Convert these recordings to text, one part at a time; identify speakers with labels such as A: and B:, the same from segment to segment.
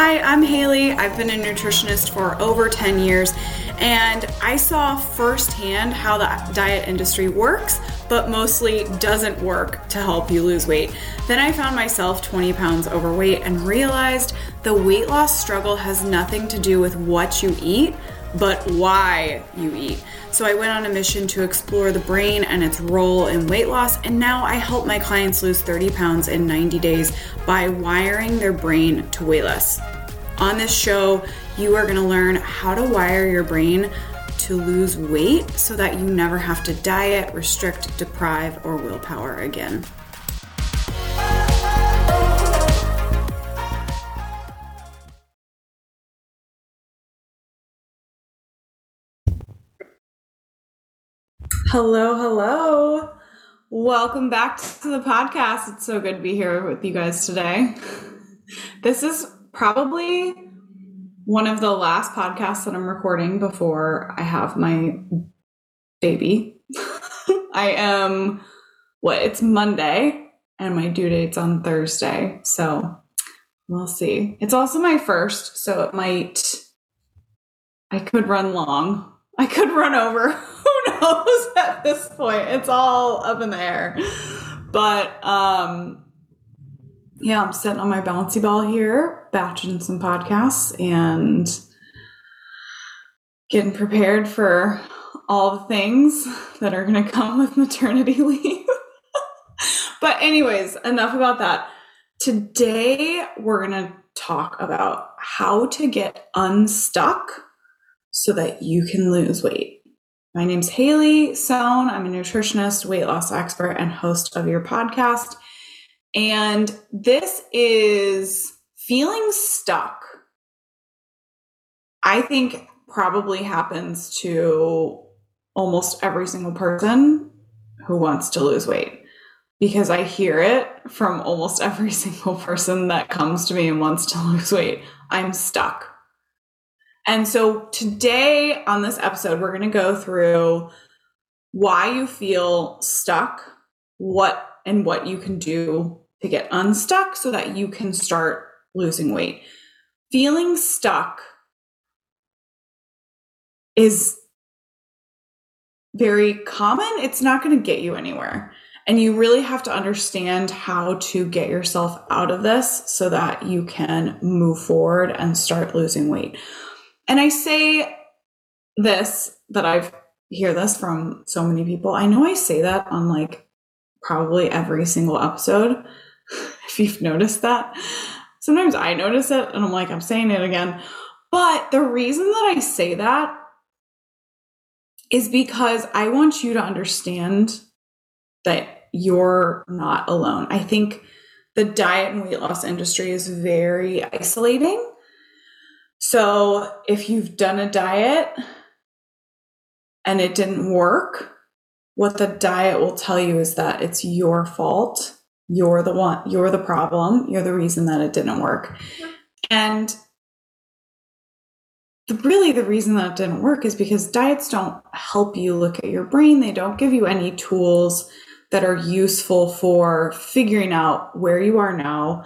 A: Hi, I'm Hayley. I've been a nutritionist for over 10 years, and I saw firsthand how the diet industry works, but mostly doesn't work to help you lose weight. Then I found myself 20 pounds overweight and realized the weight loss struggle has nothing to do with what you eat, but why you eat. So I went on a mission to explore the brain and its role in weight loss, and now I help my clients lose 30 pounds in 90 days by wiring their brain to weigh less. On this show, you are going to learn how to wire your brain to lose weight so that you never have to diet, restrict, deprive, or willpower again. Hello, hello. Welcome back to the podcast. It's so good to be here with you guys today. This is probably one of the last podcasts that I'm recording before I have my baby. I am what it's Monday and my due date's on Thursday. So we'll see. It's also my first, so it might I could run long. I could run over. Who knows at this point? It's all up in the air. But um yeah, I'm sitting on my bouncy ball here, batching some podcasts and getting prepared for all the things that are going to come with maternity leave. but, anyways, enough about that. Today, we're going to talk about how to get unstuck so that you can lose weight. My name's Hayley Sohn. I'm a nutritionist, weight loss expert, and host of your podcast. And this is feeling stuck. I think probably happens to almost every single person who wants to lose weight because I hear it from almost every single person that comes to me and wants to lose weight. I'm stuck. And so today on this episode, we're going to go through why you feel stuck, what and what you can do to get unstuck so that you can start losing weight. Feeling stuck is very common. It's not going to get you anywhere. And you really have to understand how to get yourself out of this so that you can move forward and start losing weight. And I say this that I've hear this from so many people. I know I say that on like probably every single episode. You've noticed that. Sometimes I notice it and I'm like, I'm saying it again. But the reason that I say that is because I want you to understand that you're not alone. I think the diet and weight loss industry is very isolating so if you've done a diet and it didn't work, what the diet will tell you is that it's your fault. You're the one, you're the problem. You're the reason that it didn't work. And the, really the reason that it didn't work is because diets don't help you look at your brain. They don't give you any tools that are useful for figuring out where you are now,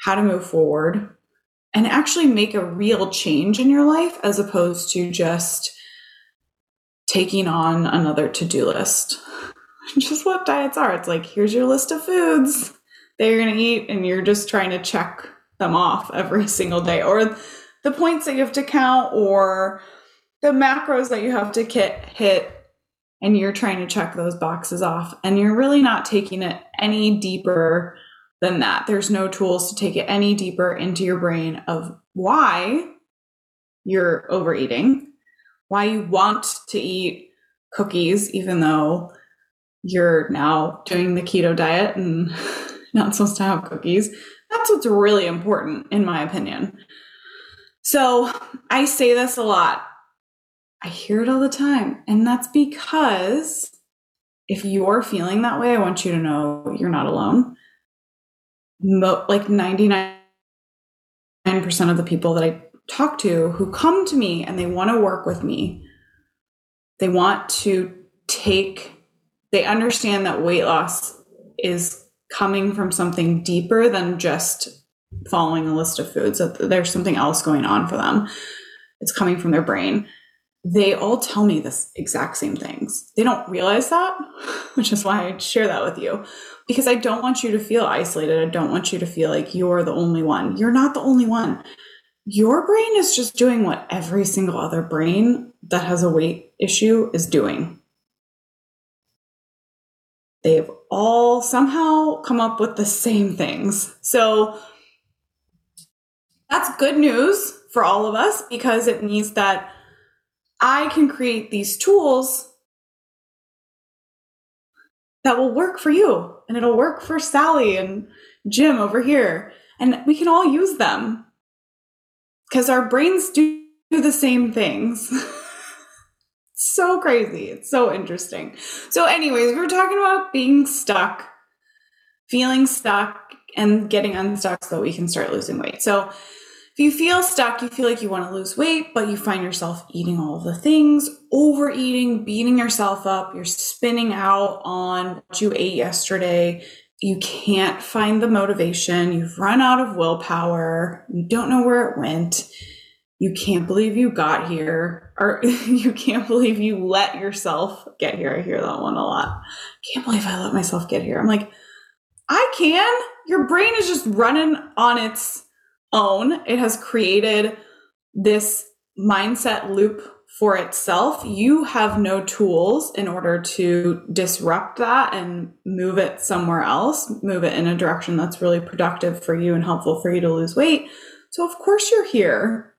A: how to move forward, and actually make a real change in your life as opposed to just taking on another to-do list. just what diets are. It's like here's your list of foods that you're going to eat and you're just trying to check them off every single day or the points that you have to count or the macros that you have to hit and you're trying to check those boxes off and you're really not taking it any deeper than that. There's no tools to take it any deeper into your brain of why you're overeating, why you want to eat cookies, even though you're now doing the keto diet and not supposed to have cookies. That's what's really important, in my opinion. So I say this a lot. I hear it all the time. And that's because if you're feeling that way, I want you to know you're not alone mo- like 99% of the people that I talk to who come to me and they want to work with me, they want to take, they understand that weight loss is coming from something deeper than just following a list of foods, that there's something else going on for them. It's coming from their brain. They all tell me this exact same things. They don't realize that, which is why I share that with you. Because I don't want you to feel isolated. I don't want you to feel like you're the only one. You're not the only one. Your brain is just doing what every single other brain that has a weight issue is doing. They've all somehow come up with the same things. So that's good news for all of us because it means that I can create these tools that will work for you and it'll work for Sally and Jim over here. And we can all use them because our brains do the same things. so crazy. It's so interesting. So, anyways, we are talking about being stuck, feeling stuck, and getting unstuck so that we can start losing weight. So, if you feel stuck, you feel like you want to lose weight, but you find yourself eating all the things, overeating, beating yourself up, you're spinning out on what you ate yesterday, you can't find the motivation, you've run out of willpower, you don't know where it went, you can't believe you got here, or you can't believe you let yourself get here. I hear that one a lot. Can't believe I let myself get here. I'm like, I can. Your brain is just running on its own. It has created this mindset loop for itself. You have no tools in order to disrupt that and move it somewhere else, move it in a direction that's really productive for you and helpful for you to lose weight. So, of course, you're here.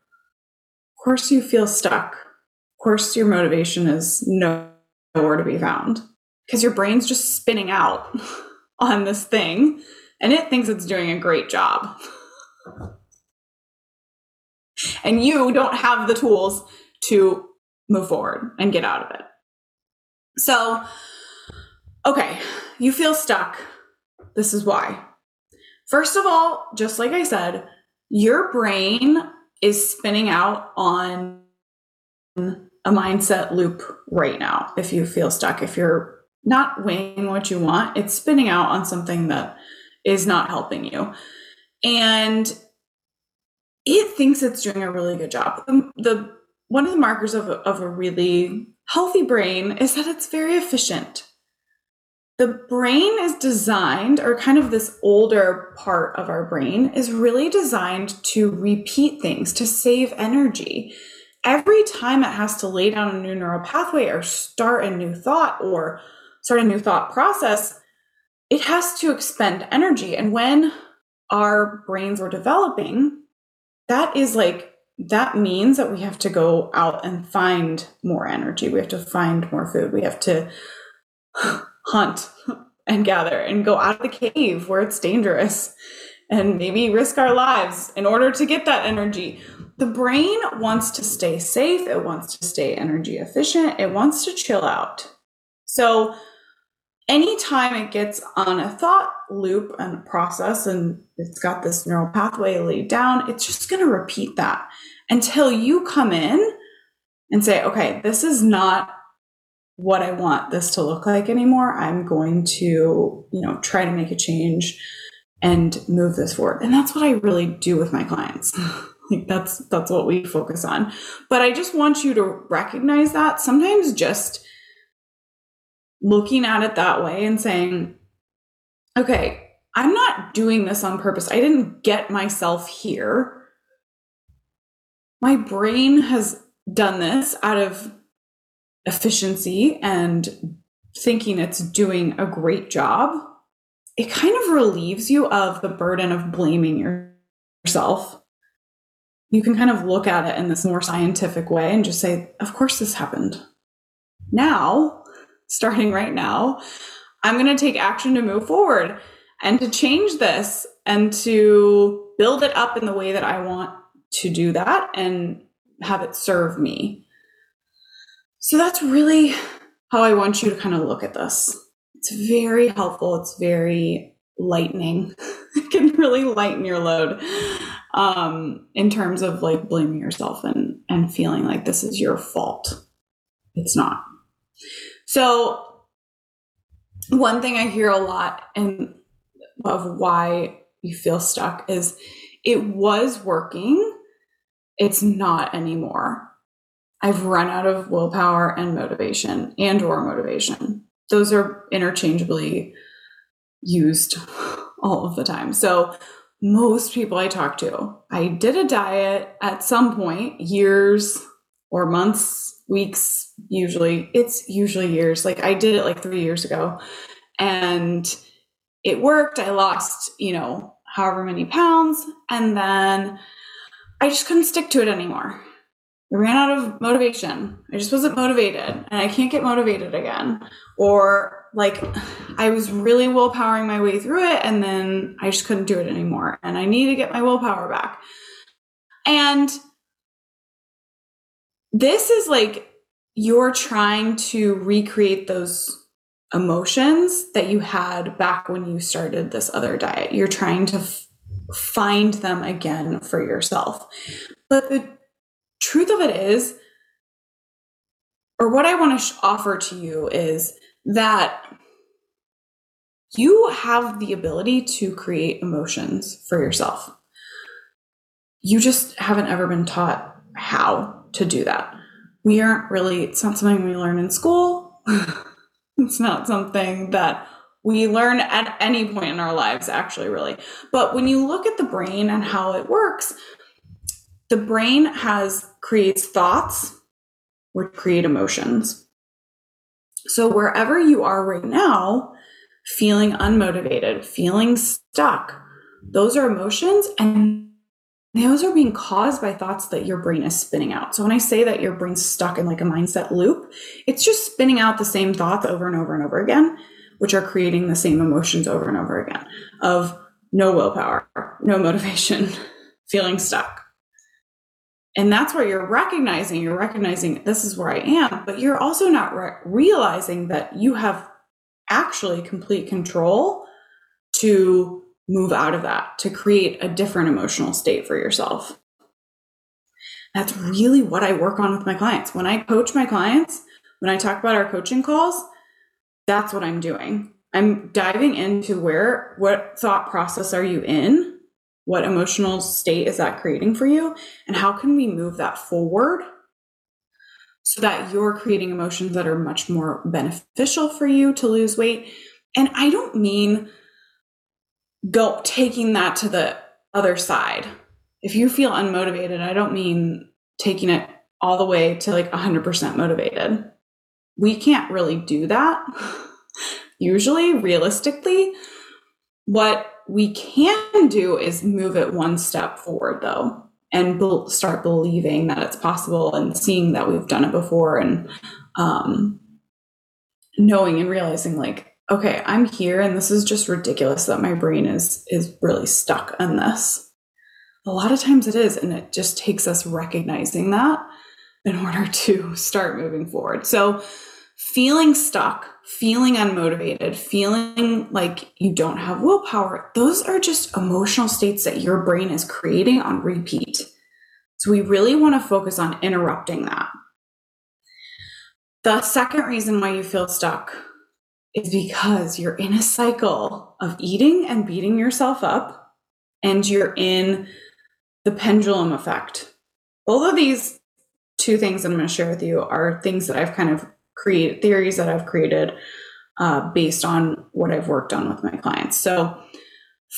A: Of course, you feel stuck. Course, your motivation is nowhere to be found because your brain's just spinning out on this thing and it thinks it's doing a great job and you don't have the tools to move forward and get out of it. So, okay, you feel stuck. This is why. First of all, just like I said, your brain is spinning out on a mindset loop right now. If you feel stuck, if you're not weighing what you want, it's spinning out on something that is not helping you. And it thinks it's doing a really good job. The, the one of the markers of of a really healthy brain is that it's very efficient. The brain is designed, or kind of this older part of our brain, is really designed to repeat things, to save energy. Every time it has to lay down a new neural pathway or start a new thought or start a new thought process, it has to expend energy. And when our brains were developing, that is like that means that we have to go out and find more energy. We have to find more food. We have to hunt and gather and go out of the cave where it's dangerous and maybe risk our lives in order to get that energy. The brain wants to stay safe, it wants to stay energy efficient, it wants to chill out. So, anytime it gets on a thought loop and a process and it's got this neural pathway laid down, it's just going to repeat that until you come in and say, okay, this is not what I want this to look like anymore. I'm going to, you know, try to make a change and move this forward. And that's what I really do with my clients. like that's that's what we focus on. But I just want you to recognize that sometimes just looking at it that way and saying, okay, I'm not doing this on purpose. I didn't get myself here. My brain has done this out of efficiency and thinking it's doing a great job. It kind of relieves you of the burden of blaming yourself. You can kind of look at it in this more scientific way and just say, of course, this happened. Now, starting right now, I'm going to take action to move forward and to change this and to build it up in the way that I want to do that and have it serve me. So that's really how I want you to kind of look at this. It's very helpful, it's very lightening. it can really lighten your load um, in terms of like blaming yourself and, and feeling like this is your fault. It's not. So, one thing I hear a lot and of why you feel stuck is it was working. It's not anymore. I've run out of willpower and motivation and or motivation. Those are interchangeably used all of the time. So most people I talk to, I did a diet at some point, years or months, weeks, usually. It's usually years. Like I did it like three years ago and it worked. I lost, you know, however many pounds. And then I just couldn't stick to it anymore. I ran out of motivation. I just wasn't motivated and I can't get motivated again. Or like I was really willpowering my way through it and then I just couldn't do it anymore. And I need to get my willpower back. And this is like you're trying to recreate those emotions that you had back when you started this other diet. You're trying to f- find them again for yourself. But the truth of it is, or what I want to sh- offer to you is that you have the ability to create emotions for yourself. You just haven't ever been taught how to do that. We aren't really, it's not something we learn in school. it's not something that we learn at any point in our lives, actually, really. But when you look at the brain and how it works, the brain has creates thoughts which create emotions. So wherever you are right now, feeling unmotivated, feeling stuck, those are emotions and those are being caused by thoughts that your brain is spinning out. So when I say that your brain's stuck in like a mindset loop, it's just spinning out the same thoughts over and over and over again, which are creating the same emotions over and over again of no willpower, no motivation, feeling stuck. And that's where you're recognizing, you're recognizing this is where I am, but you're also not re- realizing that you have actually complete control to move out of that, to create a different emotional state for yourself. That's really what I work on with my clients. When I coach my clients, when I talk about our coaching calls, that's what I'm doing. I'm diving into where, what thought process are you in? What emotional state is that creating for you? And how can we move that forward so that you're creating emotions that are much more beneficial for you to lose weight? And I don't mean go taking that to the other side. If you feel unmotivated, I don't mean taking it all the way to like 100% motivated. We can't really do that usually, realistically. What we can do is move it one step forward though and be- start believing that it's possible and seeing that we've done it before and um, knowing and realizing like okay i'm here and this is just ridiculous that my brain is is really stuck on this. A lot of times it is and it just takes us recognizing that in order to start moving forward. So feeling stuck feeling unmotivated, feeling like you don't have willpower, those are just emotional states that your brain is creating on repeat. So we really want to focus on interrupting that. The second reason why you feel stuck is because you're in a cycle of eating and beating yourself up, and you're in the pendulum effect. Both of these two things that I'm going to share with you are things that I've kind of create theories that I've created uh, based on what I've worked on with my clients. So,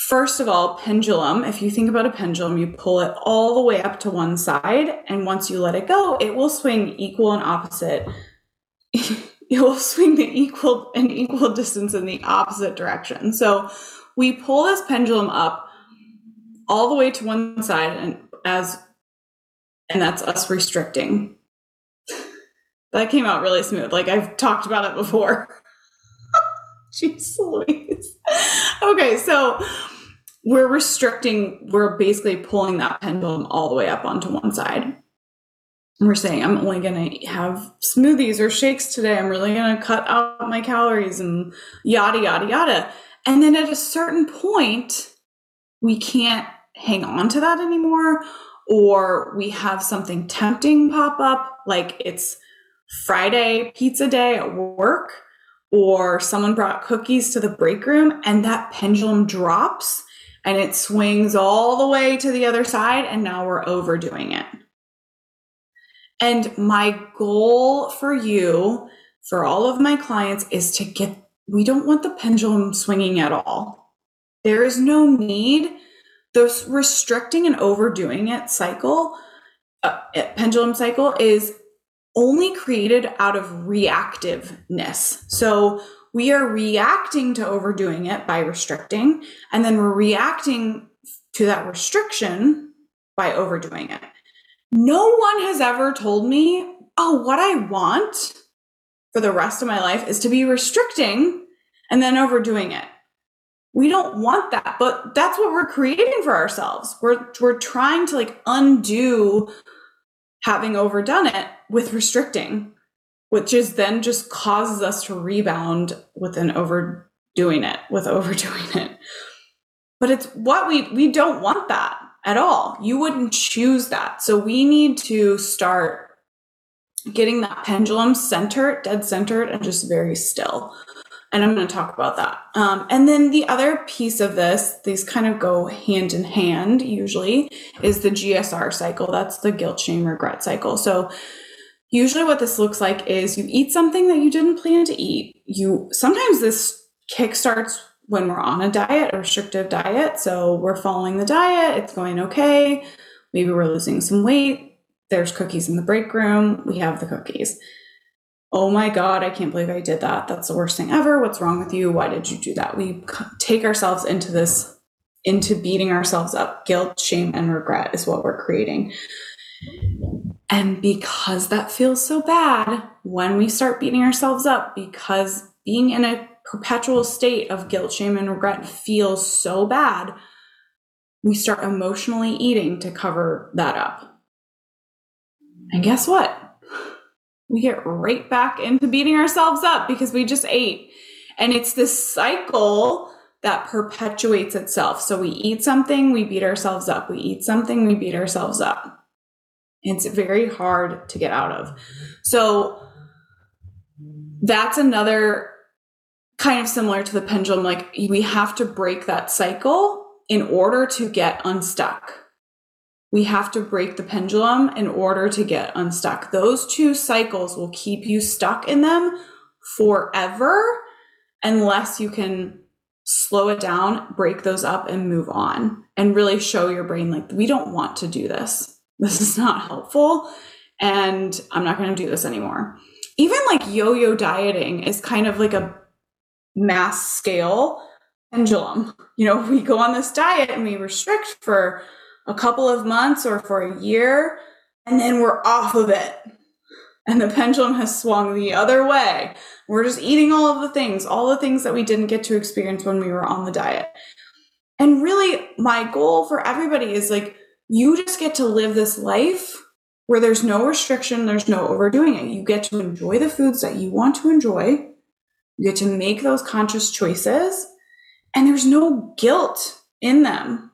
A: first of all, pendulum, if you think about a pendulum, you pull it all the way up to one side, and once you let it go, it will swing equal and opposite. it will swing the equal and equal distance in the opposite direction. So, we pull this pendulum up all the way to one side and as and that's us restricting that came out really smooth. Like I've talked about it before. Jeez Louise. okay, so we're restricting, we're basically pulling that pendulum all the way up onto one side. We're saying, I'm only going to have smoothies or shakes today. I'm really going to cut out my calories and yada, yada, yada. And then at a certain point, we can't hang on to that anymore, or we have something tempting pop up, like it's Friday pizza day at work or someone brought cookies to the break room and that pendulum drops and it swings all the way to the other side, and now we're overdoing it. And my goal for you, for all of my clients, is to get, we don't want the pendulum swinging at all. There is no need. The restricting and overdoing it cycle, uh, pendulum cycle, is only created out of reactiveness. So we are reacting to overdoing it by restricting, and then we're reacting to that restriction by overdoing it. No one has ever told me, oh, what I want for the rest of my life is to be restricting and then overdoing it. We don't want that, but that's what we're creating for ourselves. We're we're trying to like undo having overdone it with restricting, which is then just causes us to rebound with an overdoing it, with overdoing it. But it's what we we don't want that at all. You wouldn't choose that. So we need to start getting that pendulum centered, dead centered, and just very still. And I'm going to talk about that. Um, and then the other piece of this, these kind of go hand in hand usually, is the GSR cycle. That's the guilt, shame, regret cycle. So usually what this looks like is you eat something that you didn't plan to eat. You sometimes this kick starts when we're on a diet, a restrictive diet. So we're following the diet, it's going okay. Maybe we're losing some weight. There's cookies in the break room. We have the cookies. Oh my God, I can't believe I did that. That's the worst thing ever. What's wrong with you? Why did you do that? We take ourselves into this, into beating ourselves up. Guilt, shame, and regret is what we're creating. And because that feels so bad, when we start beating ourselves up, because being in a perpetual state of guilt, shame, and regret feels so bad, we start emotionally eating to cover that up. And guess what? We get right back into beating ourselves up because we just ate. And it's this cycle that perpetuates itself. So we eat something, we beat ourselves up. We eat something, we beat ourselves up. It's very hard to get out of. So that's another kind of similar to the pendulum. Like we have to break that cycle in order to get unstuck. We have to break the pendulum in order to get unstuck. Those two cycles will keep you stuck in them forever unless you can slow it down, break those up, and move on and really show your brain, like, we don't want to do this. This is not helpful. And I'm not going to do this anymore. Even like yo yo dieting is kind of like a mass scale pendulum. You know, we go on this diet and we restrict for a couple of months or for a year, and then we're off of it. And the pendulum has swung the other way. We're just eating all of the things, all the things that we didn't get to experience when we were on the diet. And really, my goal for everybody is like, you just get to live this life where there's no restriction, there's no overdoing it. You get to enjoy the foods that you want to enjoy you get to make those conscious choices, and there's no guilt in them.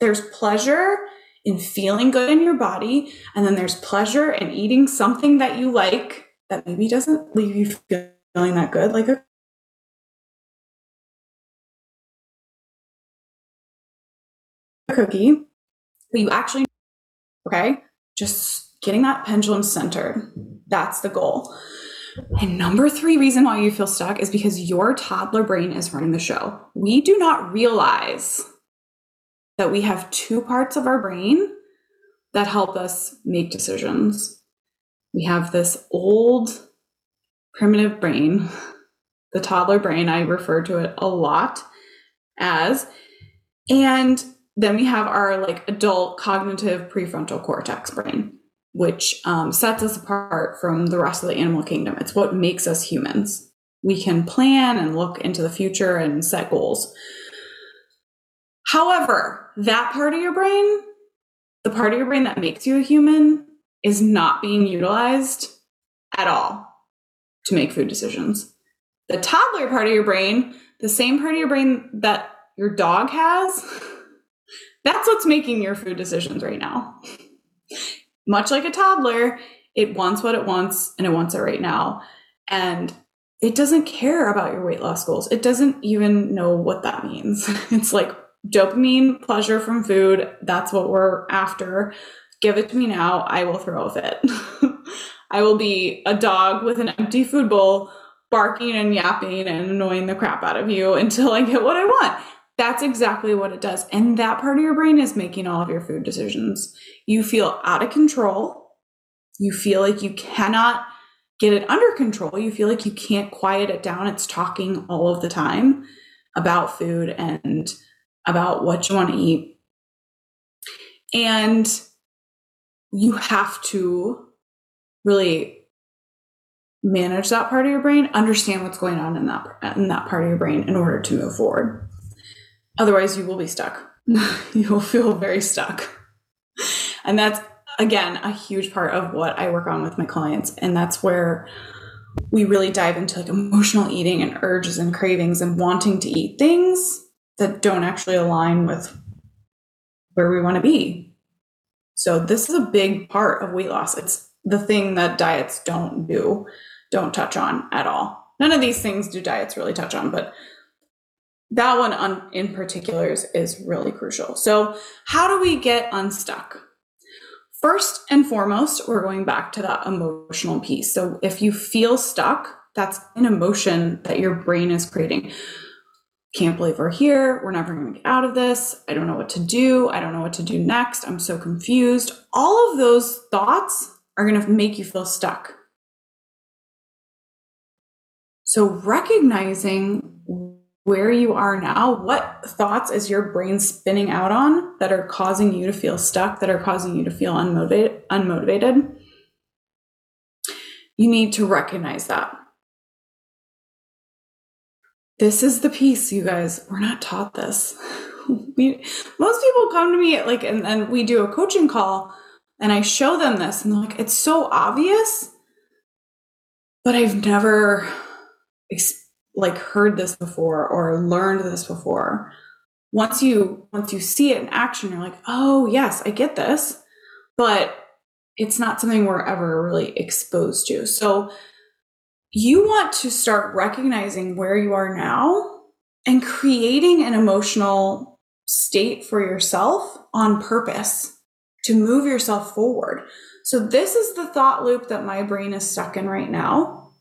A: There's pleasure in feeling good in your body, and then there's pleasure in eating something that you like that maybe doesn't leave you feeling that good, like a cookie, but you actually, okay, just getting that pendulum centered. That's the goal. And number three reason why you feel stuck is because your toddler brain is running the show. We do not realize that we have two parts of our brain that help us make decisions. We have this old primitive brain, the toddler brain, I refer to it a lot as. And then we have our like adult cognitive prefrontal cortex brain which um, sets us apart from the rest of the animal kingdom. It's what makes us humans. We can plan and look into the future and set goals. However, that part of your brain, the part of your brain that makes you a human, is not being utilized at all to make food decisions. The toddler part of your brain, the same part of your brain that your dog has, that's what's making your food decisions right now much like a toddler, it wants what it wants and it wants it right now. And it doesn't care about your weight loss goals. It doesn't even know what that means. It's like, dopamine pleasure from food. That's what we're after. Give it to me now. I will throw a fit. I will be a dog with an empty food bowl, barking and yapping and annoying the crap out of you until I get what I want. That's exactly what it does. And that part of your brain is making all of your food decisions. You feel out of control. You feel like you cannot get it under control. You feel like you can't quiet it down. It's talking all of the time about food and about what you want to eat. And you have to really manage that part of your brain, understand what's going on in that in that part of your brain in order to move forward. Otherwise, you will be stuck. you will feel very stuck. And that's again a huge part of what I work on with my clients and that's where we really dive into like emotional eating and urges and cravings and wanting to eat things that don't actually align with where we want to be. So this is a big part of weight loss. It's the thing that diets don't do, don't touch on at all. None of these things do diets really touch on, but that one on, in particular is, is really crucial. So, how do we get unstuck? First and foremost, we're going back to that emotional piece. So, if you feel stuck, that's an emotion that your brain is creating. Can't believe we're here. We're never going to get out of this. I don't know what to do. I don't know what to do next. I'm so confused. All of those thoughts are going to make you feel stuck. So, recognizing where you are now, what thoughts is your brain spinning out on that are causing you to feel stuck, that are causing you to feel unmotivated, unmotivated? You need to recognize that. This is the piece, you guys. We're not taught this. we most people come to me like and then we do a coaching call and I show them this and they're like, it's so obvious, but I've never like heard this before or learned this before once you once you see it in action you're like oh yes i get this but it's not something we're ever really exposed to so you want to start recognizing where you are now and creating an emotional state for yourself on purpose to move yourself forward so this is the thought loop that my brain is stuck in right now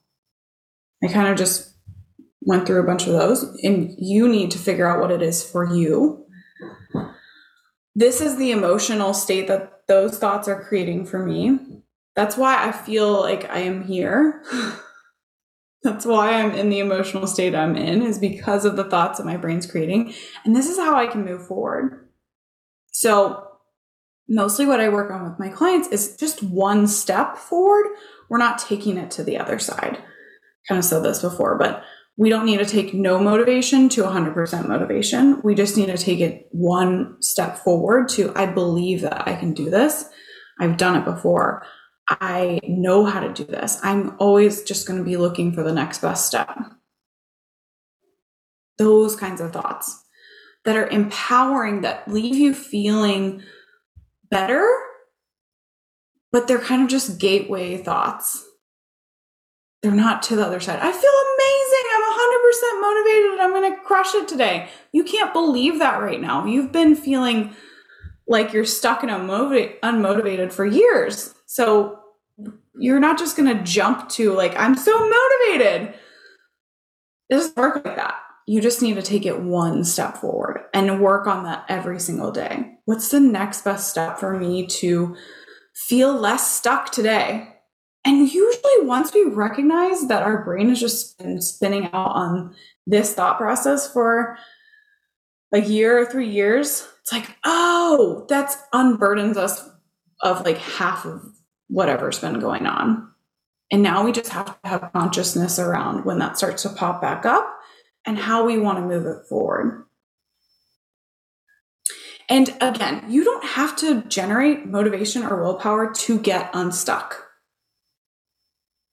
A: i kind of just went through a bunch of those, and you need to figure out what it is for you. This is the emotional state that those thoughts are creating for me. That's why I feel like I am here. That's why I'm in the emotional state I'm in, is because of the thoughts that my brain's creating. And this is how I can move forward. So, mostly what I work on with my clients is just one step forward. We're not taking it to the other side. Kind of said this before, but we don't need to take no motivation to 100% motivation. We just need to take it one step forward to, I believe that I can do this. I've done it before. I know how to do this. I'm always just going to be looking for the next best step. Those kinds of thoughts that are empowering, that leave you feeling better, but they're kind of just gateway thoughts. They're not to the other side. I feel amazing. I'm 100% motivated and I'm going to crush it today. You can't believe that right now. You've been feeling like you're stuck and unmotivated for years. So you're not just going to jump to like, I'm so motivated. It doesn't work like that. You just need to take it one step forward and work on that every single day. What's the next best step for me to feel less stuck today? And usually, once we recognize that our brain has just been spinning out on this thought process for a year or three years, it's like, oh, that's unburdens us of like half of whatever's been going on. And now we just have to have consciousness around when that starts to pop back up and how we want to move it forward. And again, you don't have to generate motivation or willpower to get unstuck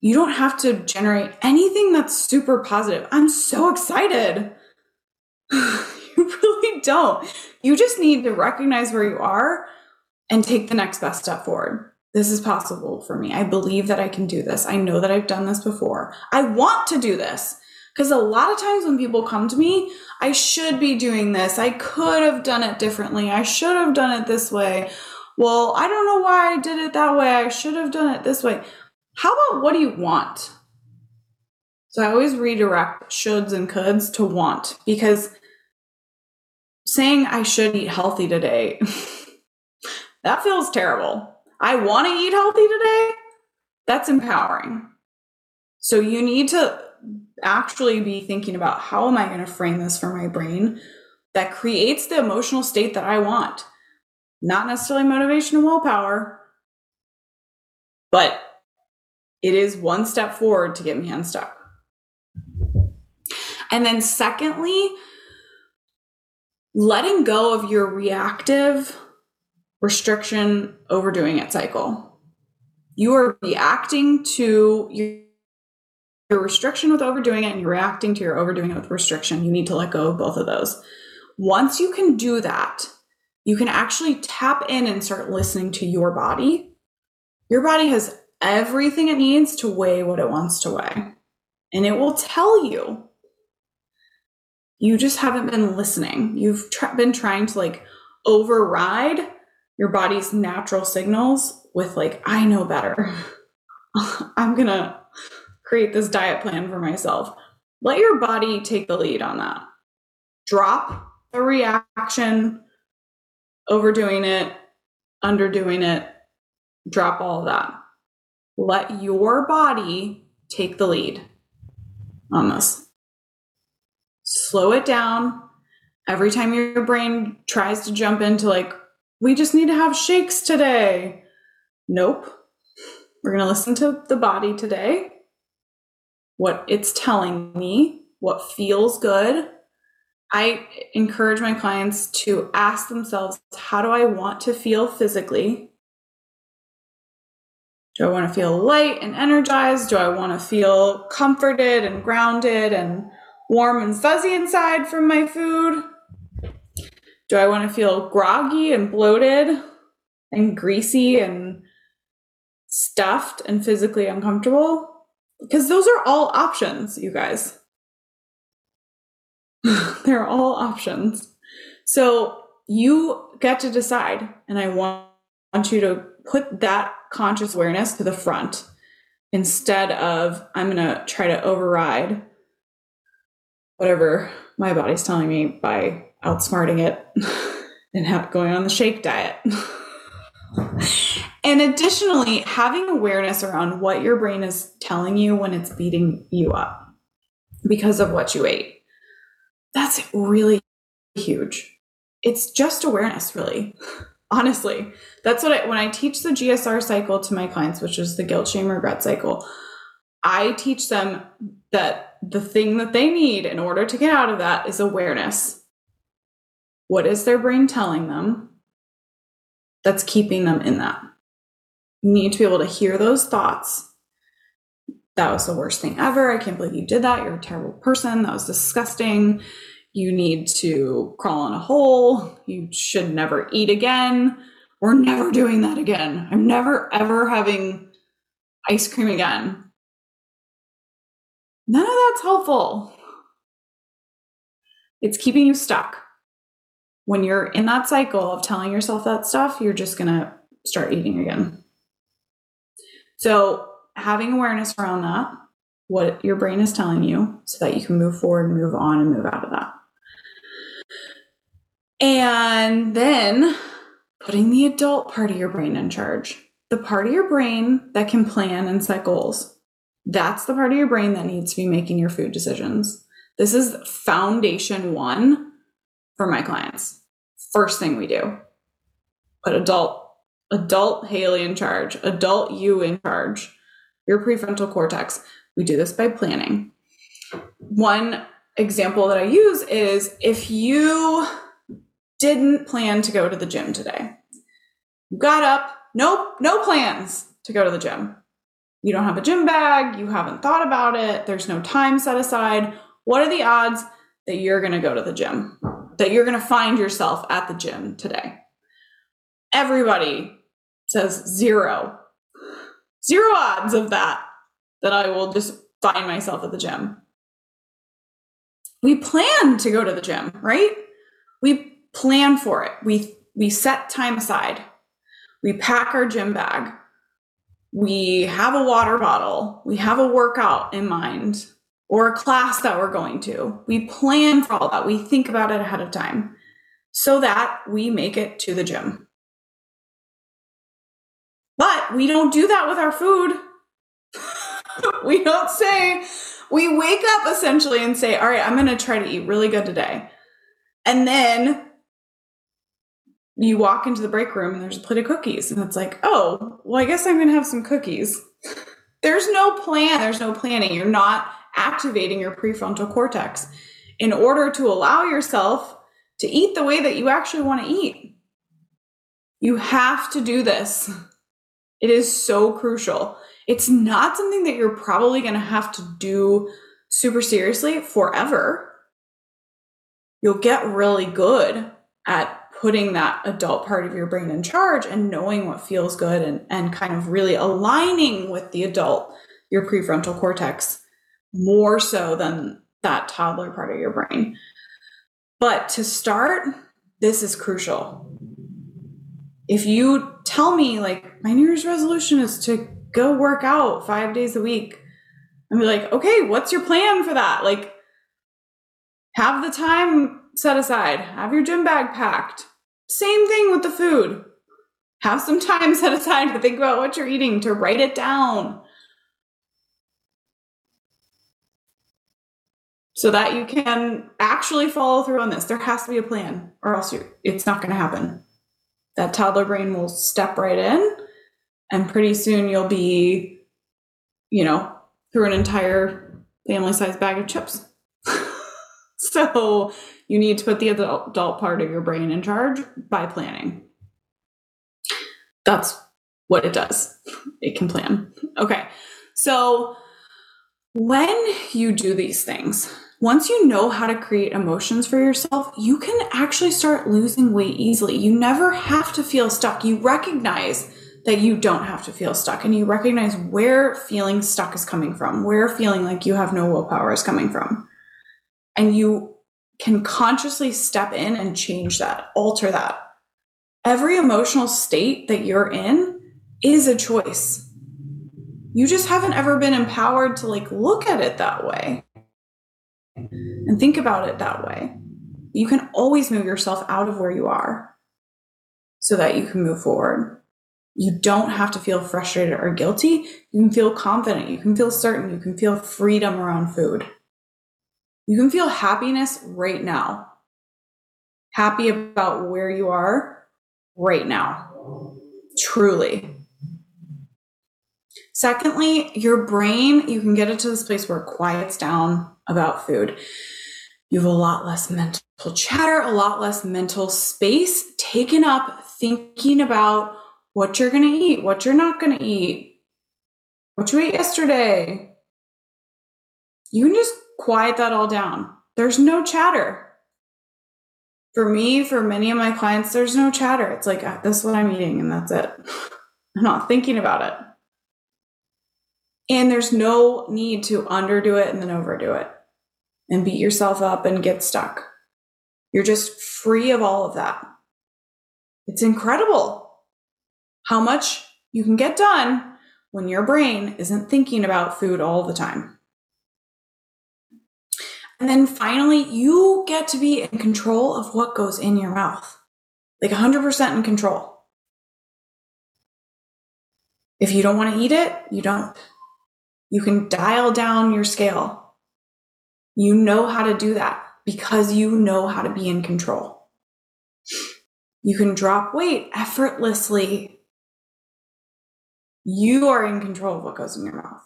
A: you don't have to generate anything that's super positive. I'm so excited. you really don't. You just need to recognize where you are and take the next best step forward. This is possible for me. I believe that I can do this. I know that I've done this before. I want to do this. Because a lot of times when people come to me, I should be doing this. I could have done it differently. I should have done it this way. Well, I don't know why I did it that way. I should have done it this way. How about what do you want? So I always redirect shoulds and coulds to want because saying I should eat healthy today, that feels terrible. I want to eat healthy today. That's empowering. So you need to actually be thinking about how am I going to frame this for my brain that creates the emotional state that I want. Not necessarily motivation and willpower, but it is one step forward to get me unstuck. And then, secondly, letting go of your reactive restriction overdoing it cycle. You are reacting to your, your restriction with overdoing it and you're reacting to your overdoing it with restriction. You need to let go of both of those. Once you can do that, you can actually tap in and start listening to your body. Your body has everything it needs to weigh what it wants to weigh, and it will tell you you just haven't been listening. You've been trying to like override your body's natural signals with like, I know better. I'm to create this diet plan for myself. Let your body take the lead on that. Drop the reaction, overdoing it, underdoing it, drop all of that. Let your body take the lead on this slow it down. Every time your brain tries to jump into, like, we just need to have shakes today. Nope. We're going to listen to the body today, what it's telling me, what feels good. I encourage my clients to ask themselves, how do I want to feel physically? Do I want to feel light and energized? Do I want to feel comforted and grounded and warm and fuzzy inside from my food? Do I want to feel groggy and bloated and greasy and stuffed and physically uncomfortable? Because those are all options, you guys. They're all options. So you get to decide. And I want you to put that conscious awareness to the front instead of, I'm going to try to override whatever my body's telling me by outsmarting it and going on the shake diet. and additionally, having awareness around what your brain is telling you when it's beating you up because of what you ate. That's really huge. It's just awareness, really. Honestly, that's what I, when I teach the GSR cycle to my clients, which is the guilt, shame, regret cycle, I teach them that the thing that they need in order to get out of that is awareness. What is their brain telling them that's keeping them in that? You need to be able to hear those thoughts. That was the worst thing ever. I can't believe you did that. You're a terrible person. That was disgusting. You need to crawl in a hole. You should never eat again. We're never doing that again. I'm never, ever having ice cream again none of that's helpful. It's keeping you stuck. When you're in that cycle of telling yourself that stuff, you're just going to start eating again. So, having awareness around that, what your brain is telling you, so that you can move forward, and move on, and move out of that. And then putting the adult part of your brain in charge, the part of your brain that can plan and set goals that's the part of your brain that needs to be making your food decisions. This is foundation one for my clients. First thing we do put adult, adult Hayley in charge, adult you in charge, your prefrontal cortex. We do this by planning. One example that I use is if you didn't plan to go to the gym today, you got up, nope, no plans to go to the gym you don't have a gym bag, you haven't thought about it, there's no time set aside. What are the odds that you're going to go to the gym? That you're going to find yourself at the gym today? Everybody says zero. Zero odds of that, that I will just find myself at the gym. we plan to go to the gym, right? We plan for it. We we set time aside. We pack our gym bag. We have a water bottle. We have a workout in mind or a class that we're going to. We plan for all that. We think about it ahead of time so that we make it to the gym. But we don't do that with our food. we don't say, we wake up essentially and say, all right, I'm going to try to eat really good today. And then you walk into the break room and there's a plate of cookies. And it's like, oh, well, I guess I'm going to have some cookies. there's no plan, there's no planning. You're not activating your prefrontal cortex in order to allow yourself to eat the way that you actually want to eat. You have to do this. It is so crucial. It's not something that you're probably going to have to do super seriously forever. You'll get really good at putting that adult part of your brain in charge and knowing what feels good and, and kind of really aligning with the adult, your prefrontal cortex, more so than that toddler part of your brain. But to start, this is crucial. If you tell me, like, my New Year's resolution is to go work out five days a week, and be like, okay, what's your plan for that? Like, have the time set aside, have your gym bag packed. Same thing with the food. Have some time set aside to think about what you're eating, to write it down. So that you can actually follow through on this. There has to be a plan, or else it's not going to happen. That toddler brain will step right in, and pretty soon you'll be, you know, through an entire family size bag of chips. so you need to put the adult part of your brain in charge by planning. That's what it does. It can plan. Okay. So when you do these things, once you know how to create emotions for yourself, you can actually start losing weight easily. You never have to feel stuck. You recognize that you don't have to feel stuck and you recognize where feeling stuck is coming from, where feeling like you have no willpower is coming from. And you can consciously step in and change that, alter that. Every emotional state that you're in is a choice. You just haven't ever been empowered to like look at it that way and think about it that way. You can always move yourself out of where you are so that you can move forward. You don't have to feel frustrated or guilty. You can feel confident. You can feel certain. You can feel freedom around food. You can feel happiness right now. Happy about where you are right now. Truly. Secondly, your brain, you can get it to this place where it quiets down about food. You have a lot less mental chatter, a lot less mental space taken up thinking about what you're going to eat, what you're not going to eat, what you ate yesterday. You can just quiet that all down. There's no chatter. For me, for many of my clients, there's no chatter. It's like, ah, this is what I'm eating, and that's it. I'm not thinking about it. And there's no need to underdo it and then overdo it and beat yourself up and get stuck. You're just free of all of that. It's incredible how much you can get done when your brain isn't thinking about food all the time. And then finally, you get to be in control of what goes in your mouth, like 100% in control. If you don't want to eat it, you don't. You can dial down your scale. You know how to do that because you know how to be in control. You can drop weight effortlessly. You are in control of what goes in your mouth.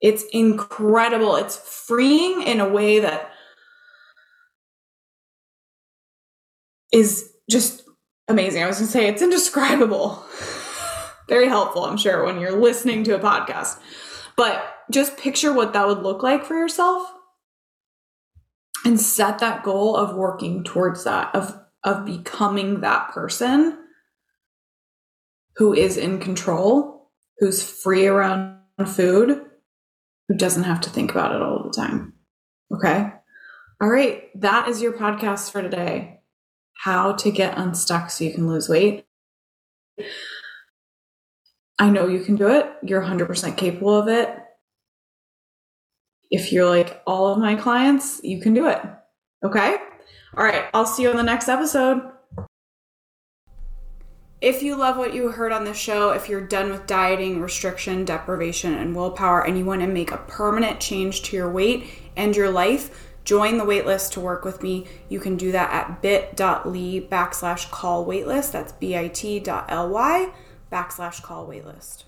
A: It's incredible. It's freeing in a way that is just amazing. I was going to say it's indescribable. Very helpful, I'm sure, when you're listening to a podcast. But just picture what that would look like for yourself and set that goal of working towards that, of, of becoming that person who is in control, who's free around food, who doesn't have to think about it all the time. Okay? All right, that is your podcast for today. How to get unstuck so you can lose weight. I know you can do it. You're 100% capable of it. If you're like all of my clients, you can do it. Okay? All right, I'll see you on the next episode. If you love what you heard on the show, if you're done with dieting, restriction, deprivation, and willpower, and you want to make a permanent change to your weight and your life, join the waitlist to work with me. You can do that at bit.ly backslash call waitlist. That's bit.ly backslash call waitlist.